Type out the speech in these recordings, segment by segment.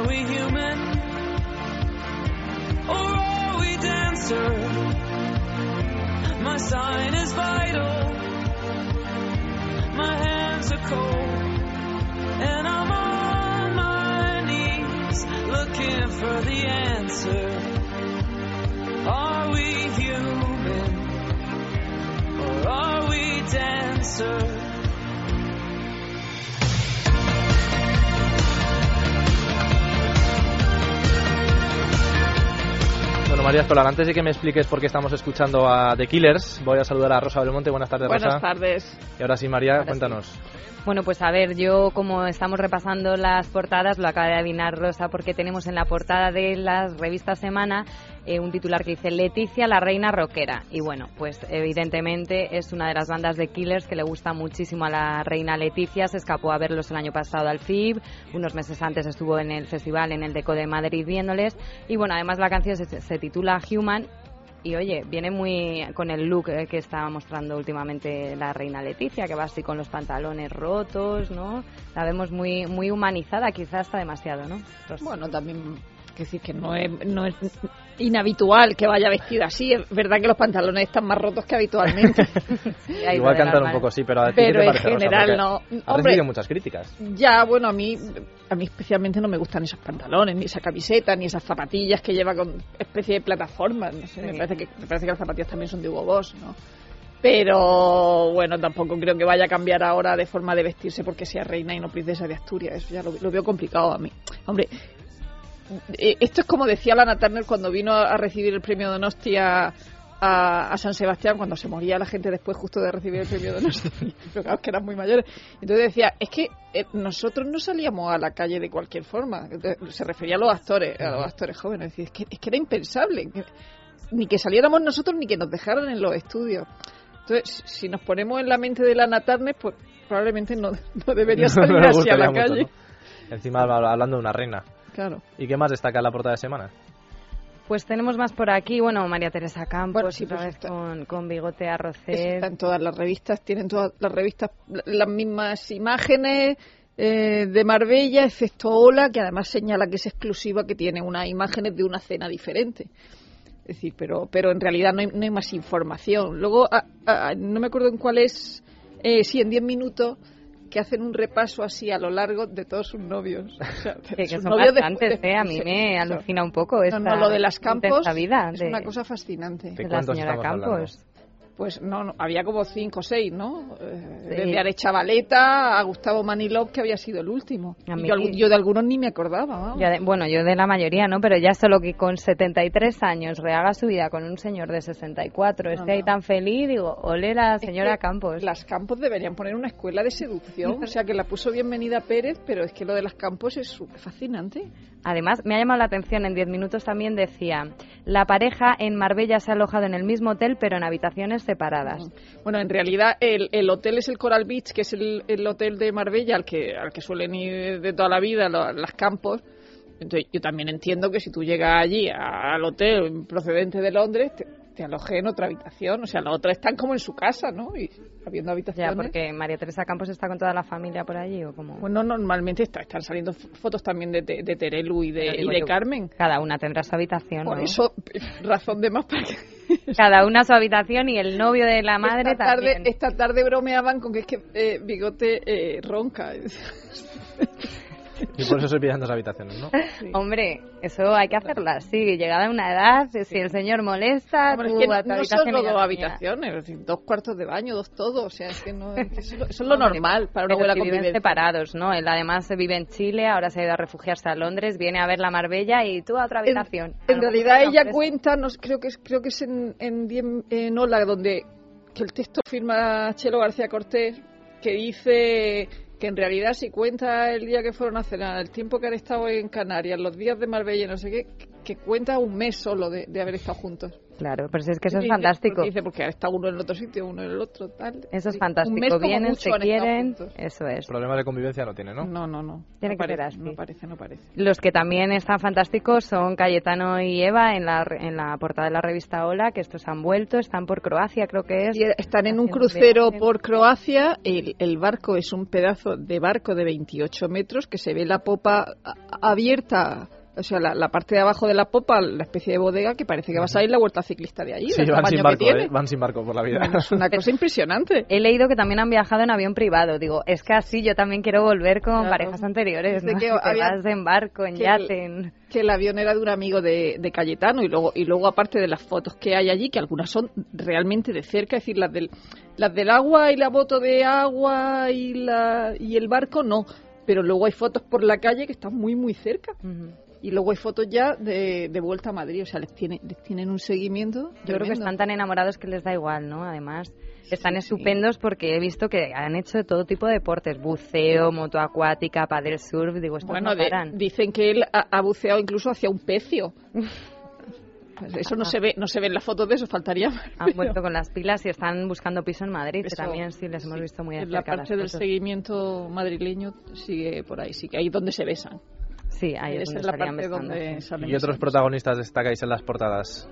Are we human? Or are we dancer? My sign is vital. My hands are cold. Bueno, María Escolar, antes de que me expliques por qué estamos escuchando a The Killers, voy a saludar a Rosa Belmonte. Buenas tardes, Rosa. Buenas tardes. Y ahora sí, María, cuéntanos. Bueno, pues a ver, yo como estamos repasando las portadas, lo acaba de adivinar Rosa, porque tenemos en la portada de las revistas Semana eh, un titular que dice Leticia, la reina rockera. Y bueno, pues evidentemente es una de las bandas de Killers que le gusta muchísimo a la reina Leticia. Se escapó a verlos el año pasado al FIB, unos meses antes estuvo en el festival en el Deco de Madrid viéndoles. Y bueno, además la canción se, se titula Human y oye, viene muy con el look eh, que está mostrando últimamente la reina Leticia, que va así con los pantalones rotos, ¿no? La vemos muy muy humanizada, quizás está demasiado, ¿no? Bueno, también que decir que no es, no es inhabitual que vaya vestida así. Es verdad que los pantalones están más rotos que habitualmente. Igual cantan un poco, sí, pero a ti Pero ¿qué te en parece, general no. Ha recibido muchas críticas. ya, bueno, a mí, a mí especialmente no me gustan esos pantalones, ni esa camiseta, ni esas zapatillas que lleva con especie de plataforma. No sé, me, parece que, me parece que las zapatillas también son de Hugo Boss, ¿no? Pero bueno, tampoco creo que vaya a cambiar ahora de forma de vestirse porque sea reina y no princesa de Asturias. Eso ya lo, lo veo complicado a mí. Hombre, esto es como decía Lana Turner cuando vino a recibir el premio Donostia a, a San Sebastián, cuando se moría la gente después justo de recibir el premio Donostia. Pero claro, que eran muy mayores. Entonces decía, es que eh, nosotros no salíamos a la calle de cualquier forma. Se refería a los actores, a los actores jóvenes. Es, que, es que era impensable. ni que saliéramos nosotros ni que nos dejaran en los estudios. Entonces, si nos ponemos en la mente de Lana Turner, pues probablemente no, no debería salir No me así a la calle. mucho, ¿no? Encima habla- hablando de una reina. Claro. ¿Y qué más destaca en la portada de semana? Pues tenemos más por aquí, bueno, María Teresa Campos, Bueno, sí, otra pues vez está- con, con bigote Eso arrocés. está en todas las revistas, tienen todas las revistas la- las mismas imágenes eh, de Marbella, excepto Ola, que además señala que es exclusiva, que tiene unas imágenes de una cena diferente. Es decir, pero, pero en realidad no hay, no hay más información. Luego, ah, no me acuerdo en cuál es, eh, sí, en 10 minutos, que hacen un repaso así a lo largo de todos sus novios. O sea, Que, que sus son novios de- bastantes, de- ¿eh? A mí me sí, alucina un poco No, esta no, lo de las campos vida es de, una cosa fascinante. ¿De de la señora estamos hablando? Pues no, no, había como cinco o seis, ¿no? Eh, Sí. Desde Arechavaleta a Gustavo Manilov, que había sido el último. Mí- yo, de algunos ni me acordaba, de- bueno, yo de la mayoría, ¿no? Pero ya solo que con 73 años rehaga su vida con un señor de 64, esté ahí no. tan feliz, digo, ole la Es señora que Campos. Las Campos deberían poner una escuela de seducción, o sea que la puso bienvenida Pérez, pero es que lo de las Campos es fascinante. Además, me ha llamado la atención, en 10 minutos también decía, la pareja en Marbella se ha alojado en el mismo hotel, pero en habitaciones separadas. Bueno, en realidad el, el hotel es el Coral Beach, que es el, el hotel de Marbella al que, al que suelen ir de toda la vida lo- las Campos. Entonces, yo también entiendo que si tú llegas allí al hotel procedente de Londres, te, te alojes en otra habitación. O sea, las otras están como en su casa, ¿no? Y habiendo habitaciones. Ya, porque María Teresa Campos está con toda la familia por allí, ¿o como Bueno, normalmente está- están saliendo fotos también de, de, de Terelu y de, y Carmen. Cada una tendrá su habitación, Por ¿no? eso, razón de más para que Cada una su habitación y el novio de la madre esta tarde, también. esta tarde bromeaban con que es que eh, Bigote eh, ronca. Y por eso se pillan dos habitaciones, ¿no? Hombre, eso hay que hacerlo así. Llegada a una edad, si el señor molesta, Hombre, es tú que a tu no habitación solo dos habitaciones, es decir, dos cuartos de baño, dos todo, o sea, es que no, es que eso, es lo- eso es lo normal para una buena si viven separados, ¿no? Él además vive en Chile, ahora se ha ido a refugiarse a Londres, viene a ver la Marbella y tú a otra En, habitación. en Algo realidad ella ofrece. cuenta, no, creo que es, creo que es en, en, en Ola donde que el texto firma Chelo García Cortés que dice que en realidad si cuenta el día que fueron a cenar, el tiempo que han estado en Canarias, los días de Marbella, no sé qué, que cuenta un mes solo de, de haber estado juntos. Claro, pero si es que eso es Dice- fantástico. Porque dice, porque está uno en el otro sitio, uno en el otro, tal. Eso es Un mes fantástico. Vienen, se quieren. Eso es. Problemas de convivencia no tiene, ¿no? No, no, no. Tiene no que ser parece, así. No parece, no parece. Los que también están fantásticos son Cayetano y Eva en la, re- en la portada de la revista Hola, que estos han vuelto, están por Croacia, creo que es. Y están en un crucero por Croacia. El, el barco es un pedazo de barco de 28 metros que se ve la popa abierta. O sea, la, la parte de abajo de la popa, la especie de bodega que parece que va a salir la vuelta ciclista de allí. Sí, del van sin que barco, tiene. ¿eh? Van sin barco por la vida. Es una cosa impresionante. He leído que también han viajado en avión privado. Digo, es que así yo también quiero volver con Claro. parejas anteriores, ¿no? que Si te había- vas en barco, en que yate, en- que el avión era de un amigo de, de Cayetano y luego y luego aparte de las fotos que hay allí que algunas son realmente de cerca es decir las del las del agua y la moto de agua y la y el barco no pero luego hay fotos por la calle que están muy muy cerca. Y luego hay fotos ya de, de vuelta a Madrid o sea les tiene les tienen un seguimiento Yo creo que están tan enamorados que les da igual, ¿no? Además, están sí. estupendos porque he visto que han hecho todo tipo de deportes, buceo, moto acuática, paddle surf, digo, estos bueno no de- paran. dicen que él ha, ha buceado incluso hacia un pecio eso no se ve no se ve en las fotos de eso faltaría Han pero- vuelto con las pilas y están buscando piso en Madrid, que Eso, también sí les hemos sí. visto muy de En la cerca parte del seguimiento madrileño sigue por ahí, sí que ahí donde se besan. Sí, ahí es donde es la estarían parte besando, donde sí. salen ¿Y otros protagonistas destacáis en las portadas?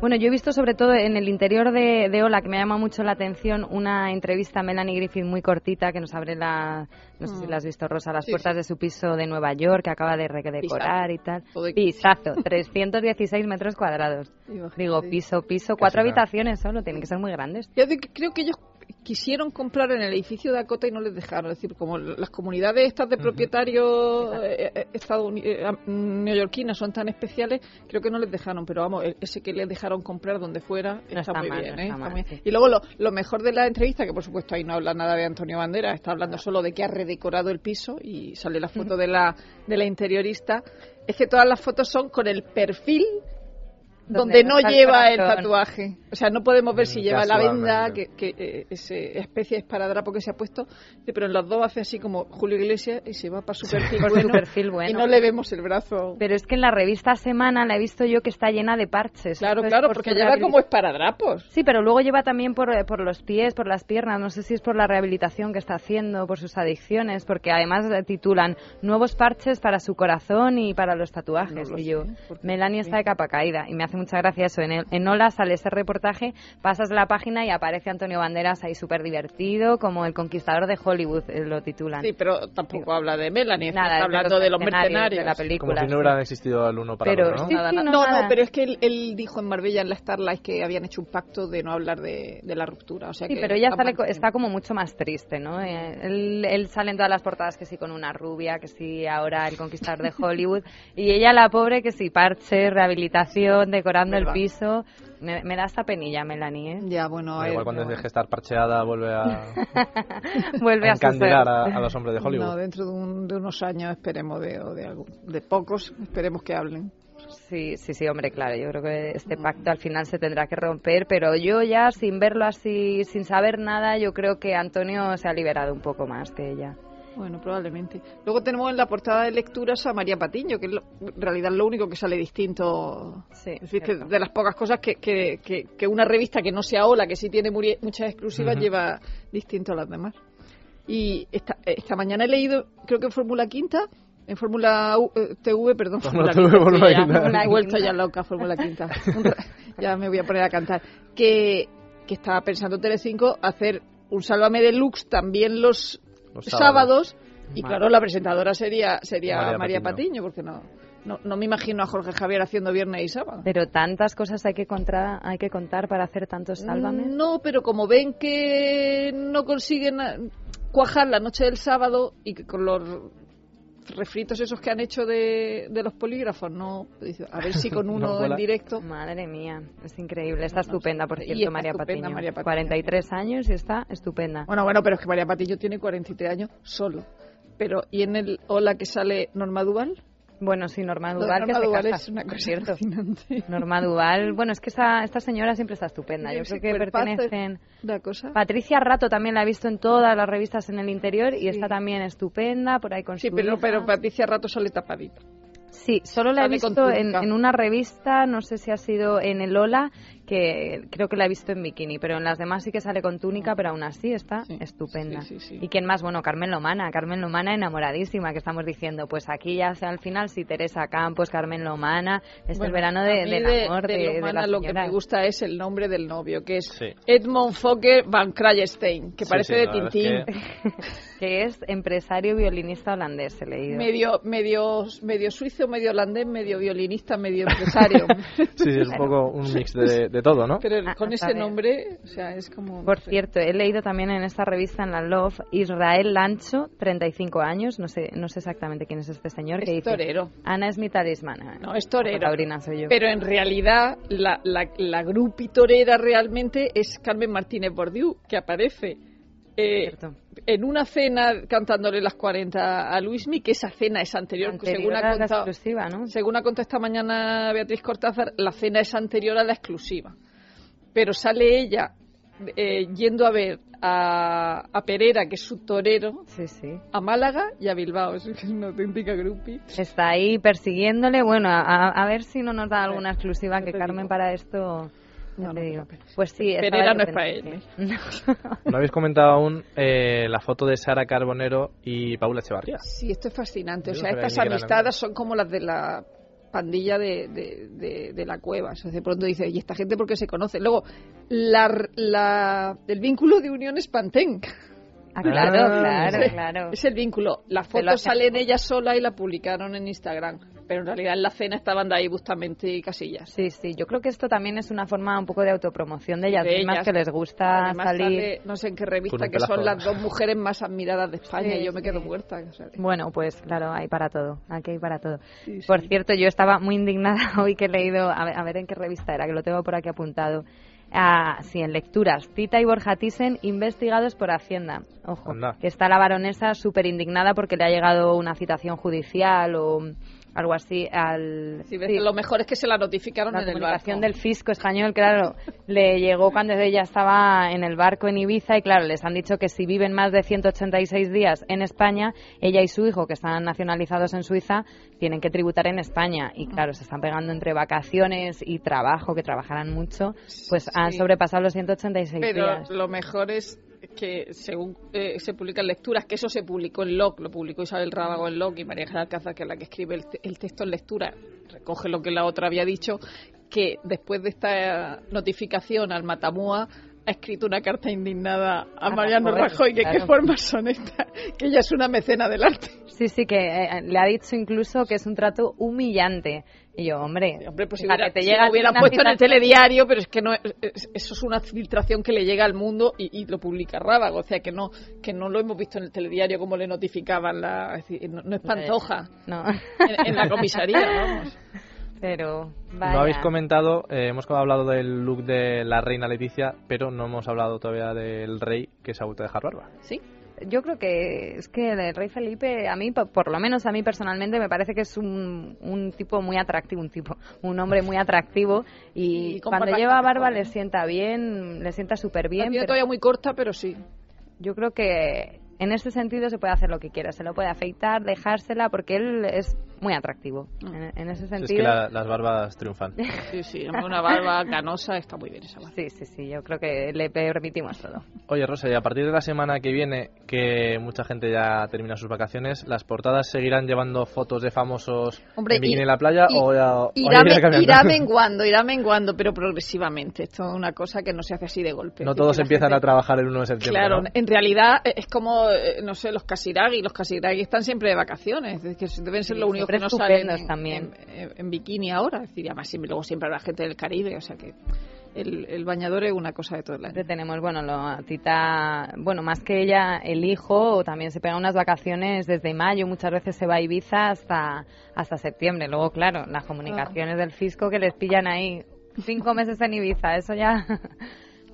Bueno, yo he visto sobre todo en el interior de, de Ola, que me llama mucho la atención, una entrevista a Melanie Griffith muy cortita que nos abre la, no sé si Mm. la has visto, Rosa, las Sí, puertas de su piso de Nueva York, que acaba de redecorar y tal. Todo Pisazo, 316 metros cuadrados. Imagínate. Digo, piso, piso, cuatro Casi nada. habitaciones solo, tienen que ser muy grandes. Yo creo que ellos quisieron comprar en el edificio de Dakota y no les dejaron. Es decir, como las comunidades estas de propietarios eh, eh, estadouni- eh, am- neoyorquinas son tan especiales, creo que no les dejaron. Pero vamos, el- ese que les dejaron comprar donde fuera está, está muy mal, bien. no ¿eh? está mal, sí. Y luego lo, lo mejor de la entrevista, que por supuesto ahí no habla nada de Antonio Bandera, está hablando solo de que ha redecorado el piso y sale la foto de la, de la interiorista, es que todas las fotos son con el perfil donde Donde no el lleva el tatuaje. O sea, no podemos ver si lleva la venda, que, que eh, ese especie de esparadrapo que se ha puesto, pero en los dos hace así como Julio Iglesias y se va para su perfil, Por su bueno, perfil bueno. y no le vemos el brazo. Pero es que en la revista Semana la he visto yo que está llena de parches. claro, es claro, por porque lleva como esparadrapos. Sí, pero luego lleva también por, eh, por los pies, por las piernas. No sé si es por la rehabilitación que está haciendo, por sus adicciones, porque además eh, titulan nuevos parches para su corazón y para los tatuajes. No lo y yo, Melanie está de capa caída y me hace mucha gracia eso. En, el- en Ola sale ese reportaje, pasas la página y aparece Antonio Banderas ahí súper divertido, como el conquistador de Hollywood, eh, lo titulan. Sí, pero tampoco habla de Melanie, Nada, está es hablando de los mercenarios de la Como película. si no sí. hubieran existido el uno para Pero el otro, ¿no? sí, Nada, sí, nada. no, no, nada. no, pero es que él, él dijo en Marbella en la Starlight que habían hecho un pacto de no hablar de, de la ruptura. O sea Sí, que pero ella sale está como mucho más triste, ¿no? Eh, él, él sale en todas las portadas que sí con una rubia, que sí ahora el conquistador de Hollywood, y ella la pobre que sí parche, rehabilitación, decorando el piso. Me, me da esta penilla, Melanie, ¿eh? Ya, bueno, a igual cuando pero deje de estar parcheada vuelve a, Vuelve a encandilar a, a los hombres de Hollywood. No, dentro de, un- de unos años esperemos de, o de, algo- de pocos, esperemos que hablen. Sí, sí, sí, hombre, claro. Yo creo que este pacto al final se tendrá que romper, pero yo ya sin verlo así, sin saber nada, yo creo que Antonio se ha liberado un poco más que ella. Bueno, probablemente. Luego tenemos en la portada de lecturas a María Patiño, que es lo- en realidad lo único que sale distinto. Sí, Es decir, que cierto. de las pocas cosas que, que, que- que una revista que no sea Ola, que sí tiene muchas exclusivas, lleva distinto a las demás. Y esta, esta mañana he leído, creo que en Fórmula Quinta, en Fórmula eh, TV, perdón, Fórmula Fórmula TV, Quinta, Fórmula ya, Quinta. me he vuelto Quinta. ya loca, Fórmula Quinta. Ya me voy a poner a cantar. Que, que estaba pensando Telecinco hacer un Sálvame Deluxe también los, Los sábados. sábados. Y claro, la presentadora sería sería María María, Patiño. Patiño. porque no, no no me imagino a Jorge Javier haciendo viernes y sábado. Pero tantas cosas hay que contar, hay que contar para hacer tantos sálvame. No, pero como ven que no consiguen cuajar la noche del sábado y que con los refritos esos que han hecho de, de los polígrafos, no a ver si con No uno en cuela. directo. Madre mía, es increíble. Está No, no, estupenda, por y cierto, está María, estupenda Patiño. María Patiño. 43 años y está estupenda. Bueno, bueno, pero es que María Patiño tiene 43 años solo. Pero, ¿y en el Hola que sale Norma Duval? Bueno, sí, Norma Duval, que Norma se Duval casa, es una cosa cierto. fascinante. Norma Duval, bueno, es que esta, esta señora siempre está estupenda. Yo Ese creo que pertenecen... La cosa. Patricia Rato también la he visto en todas las revistas en el interior y Sí. está también estupenda, por ahí con Sí, su pero, hija. pero Patricia Rato sale tapadita. Sí, solo la he visto en, en una revista, no sé si ha sido en el Ola, que creo que la he visto en bikini, pero en las demás sí que sale con túnica, pero aún así está Sí, estupenda. sí, sí, sí. ¿Y quién más? Bueno, Carmen Lomana, Carmen Lomana enamoradísima, que estamos diciendo, pues aquí ya sea al final, si Teresa Campos, Carmen Lomana, es el Bueno, verano a de, mí del de- amor de de, de Lomana las lo que me gusta es el nombre del novio, que es Sí. Edmond Fokker van Krajestein, que parece sí, de la Tintín. es que- que es empresario violinista holandés, he leído. Medio, medio, medio suizo, medio holandés, medio violinista, medio empresario. Sí, sí, es un poco un mix de, todo, ¿no? Pero Ah, con ese nombre, o sea, es como... Por cierto, he leído también en esta revista, en la Love, Israel Lancho, 35 años, no sé, no sé exactamente quién es este señor, que Es dice, torero. Ana es mi talismana. No, es torero. Taurina soy yo. Pero en realidad, la, la, la grupi torera realmente es Carmen Martínez Bordiú, que aparece eh, en una cena cantándole las 40 a Luismi, que esa cena es anterior, Anterior según, ha a la contado, exclusiva, ¿no? según ha contado esta mañana Beatriz Cortázar, la cena es anterior a la exclusiva. Pero sale ella eh, yendo a ver a, a Pereira, que es su torero, Sí, sí. a Málaga y a Bilbao. Es una auténtica grupi. Está ahí persiguiéndole. Bueno, a, a ver si no nos da alguna exclusiva, que Carmen para esto... No, no digo. Pues sí, Pereira no es para repente. No habéis comentado aún eh, la foto de Sara Carbonero y Paula Echevarría. Sí, esto es fascinante. O Yo sea, no estas amistades son como las de la pandilla de, de, de- de la cueva. O sea, de pronto dice, ¿y esta gente por qué se conoce? Luego, la, la- el vínculo de unión es Pantén. Ah, claro, Ah, claro, claro. Es el vínculo. La foto sale en ella sola y la publicaron en Instagram. Pero en realidad en la cena estaban de ahí Bustamante y Casillas. Sí, sí, yo creo que esto también es una forma un poco de autopromoción de ellas De mismas ellas. que les gusta Además salir. sale, no sé en qué revista, que son las dos mujeres más admiradas de España Sí, y yo me quedo sí. muerta. o sea, Bueno, pues claro, hay para todo, aquí hay para todo. Sí, sí. Por cierto, yo estaba muy indignada hoy que he leído, a ver, a ver en qué revista era, que lo tengo por aquí apuntado. Ah, sí, en lecturas. Tita y Borja Thyssen investigados por Hacienda. Ojo, Anda. que está la baronesa súper indignada porque le ha llegado una citación judicial o algo así al... Sí, ves, sí, Lo mejor es que se la notificaron la en el barco. del fisco español, claro, le llegó cuando ella estaba en el barco en Ibiza y claro, les han dicho que si viven más de 186 días en España, ella y su hijo, que están nacionalizados en Suiza, tienen que tributar en España. Y claro, se están pegando entre vacaciones y trabajo, que trabajarán mucho, pues han sobrepasado los 186 Pero días. lo mejor es que según eh, se publican lecturas, que eso se publicó en LOC, lo publicó Isabel Rábago en LOC y María Ángeles Alcázar, que es la que escribe el, el texto en lectura, recoge lo que la otra había dicho, que después de esta notificación al Matamua ha escrito una carta indignada a A Mariano Rajoy, Rajoy, que qué claro. formas son estas, que ella es una mecena del arte. Sí, sí, que eh, le ha dicho incluso que es un trato humillante. Y yo, hombre, Hombre, pues si, hubiera- te si llega lo hubieran una puesto en el telediario, pero es que no, es- es- eso es una filtración que le llega al mundo y, y lo publica Rábago, o sea que no que no lo hemos visto en el telediario como le notificaban, la, es decir, no, no es Pantoja No. en, en la comisaría, vamos. Pero, vaya. No habéis comentado, eh, hemos hablado del look de la reina Leticia, pero no hemos hablado todavía del rey que se ha vuelto a dejar barba. ¿Sí? Yo creo que es que el rey Felipe, a mí, po- por lo menos a mí personalmente, me parece que es un, un tipo muy atractivo, un tipo, un hombre muy atractivo y cuando barba lleva mejor, barba ¿eh? le sienta bien, le sienta súper bien, tiene todavía muy corta, pero sí. yo creo que en ese sentido se puede hacer lo que quiera, se lo puede afeitar, dejársela, porque él es muy atractivo. Mm. En, en ese Si es sentido... que la- las barbas triunfan. Sí, sí, una barba canosa está muy bien esa barba. Sí, sí, sí, yo creo que le permitimos todo. Oye, Rosa, y a partir de la semana que viene, que mucha gente ya termina sus vacaciones, ¿las portadas seguirán llevando fotos de famosos Hombre, en y- en la playa y- o ya, Irá, irá menguando, irá menguando, pero progresivamente. Esto es una cosa que no se hace así de golpe. No Es todos empiezan gente- a trabajar el 1 de septiembre, Claro, ¿no? en realidad eh, es como, eh, no sé, los casiragui. Los casiragui están siempre de vacaciones. Es que deben ser Sí, los únicos que siempre no salen estupendos en, también. en- en- en bikini ahora. Es decir, además siempre, luego siempre habrá gente del Caribe. O sea que el, el bañador es una cosa de todo el año. Tenemos, bueno, lo, a Tita, bueno, más que ella, el hijo también se pega unas vacaciones desde mayo, muchas veces se va a Ibiza hasta, hasta septiembre. Luego, claro, las comunicaciones del fisco que les pillan ahí cinco meses en Ibiza, eso ya.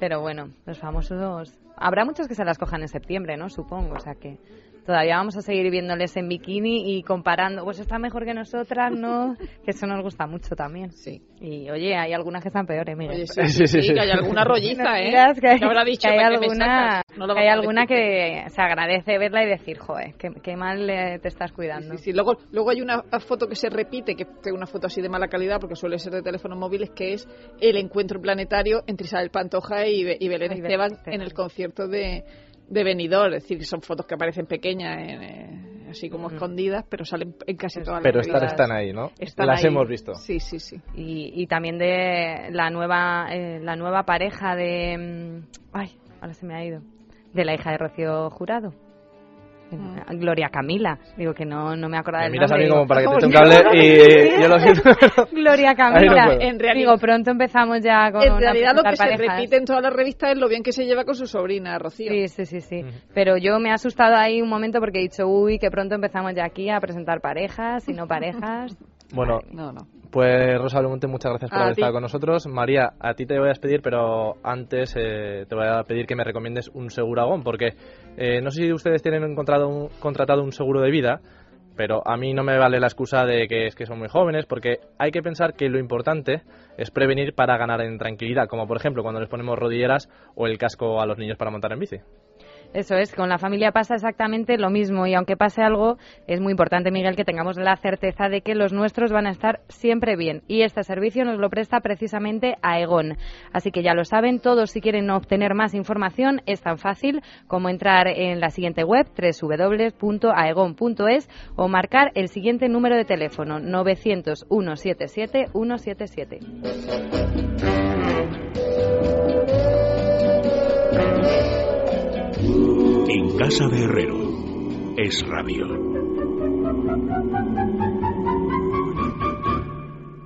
Pero bueno, los famosos habrá muchos que se las cojan en septiembre, ¿no? Supongo, o sea que todavía vamos a seguir viéndoles en bikini y comparando, pues está mejor que nosotras, ¿no? que eso nos gusta mucho también. Sí. Y oye, hay algunas que están peores, Miguel. Oye, sí, sí, Sí, sí, sí, sí. que hay alguna rolliza, ¿eh? que hay, Te habrá dicho, que hay ¿para qué me alguna? No lo que hay alguna que se agradece verla y decir, joder, qué, qué mal eh, te estás cuidando. Sí, sí. Luego, luego hay una foto que se repite, que es una foto así de mala calidad, porque suele ser de teléfonos móviles, que es el encuentro planetario entre Isabel Pantoja y, Be- y Belén Esteban. en el concierto de, de Benidorm. Es decir, que son fotos que aparecen pequeñas, en, eh, así como escondidas, pero salen en casi todas Pero las estar revistas. están ahí, ¿no? Están Las ahí. hemos visto. Sí, sí, sí. Y, y también de la nueva eh, la nueva pareja de mm, ay ahora se me ha ido de la hija de Rocío Jurado Mm. Gloria Camila digo que no no me acordaba del miras a nombre mí como para que te ¿cómo eche un cable y yo lo siento. Gloria no Camila. En realidad- digo pronto empezamos ya con En realidad lo que se repite en todas las revistas es lo bien que se lleva con su sobrina, Rocío. Sí, sí, sí. Pero yo me he asustado ahí un momento porque he dicho, uy, que pronto empezamos ya aquí a presentar parejas y no parejas. Bueno, No, no. Pues Rosa Belmonte, muchas gracias por A haber ti. estado con nosotros. María, a ti te voy a despedir, pero antes eh, te voy a pedir que me recomiendes un seguragón, porque eh, no sé si ustedes tienen encontrado un- contratado un seguro de vida, pero a mí no me vale la excusa de que es que son muy jóvenes, porque hay que pensar que lo importante es prevenir para ganar en tranquilidad, como por ejemplo cuando les ponemos rodilleras o el casco a los niños para montar en bici. Eso es, con la familia pasa exactamente lo mismo y aunque pase algo, es muy importante, Miguel, que tengamos la certeza de que los nuestros van a estar siempre bien. Y este servicio nos lo presta precisamente Aegon. Así que ya lo saben, todos si quieren obtener más información es tan fácil como entrar en la siguiente web, www.aegon.es o marcar el siguiente número de teléfono, 900 177 177. En casa de Herrero. Es radio.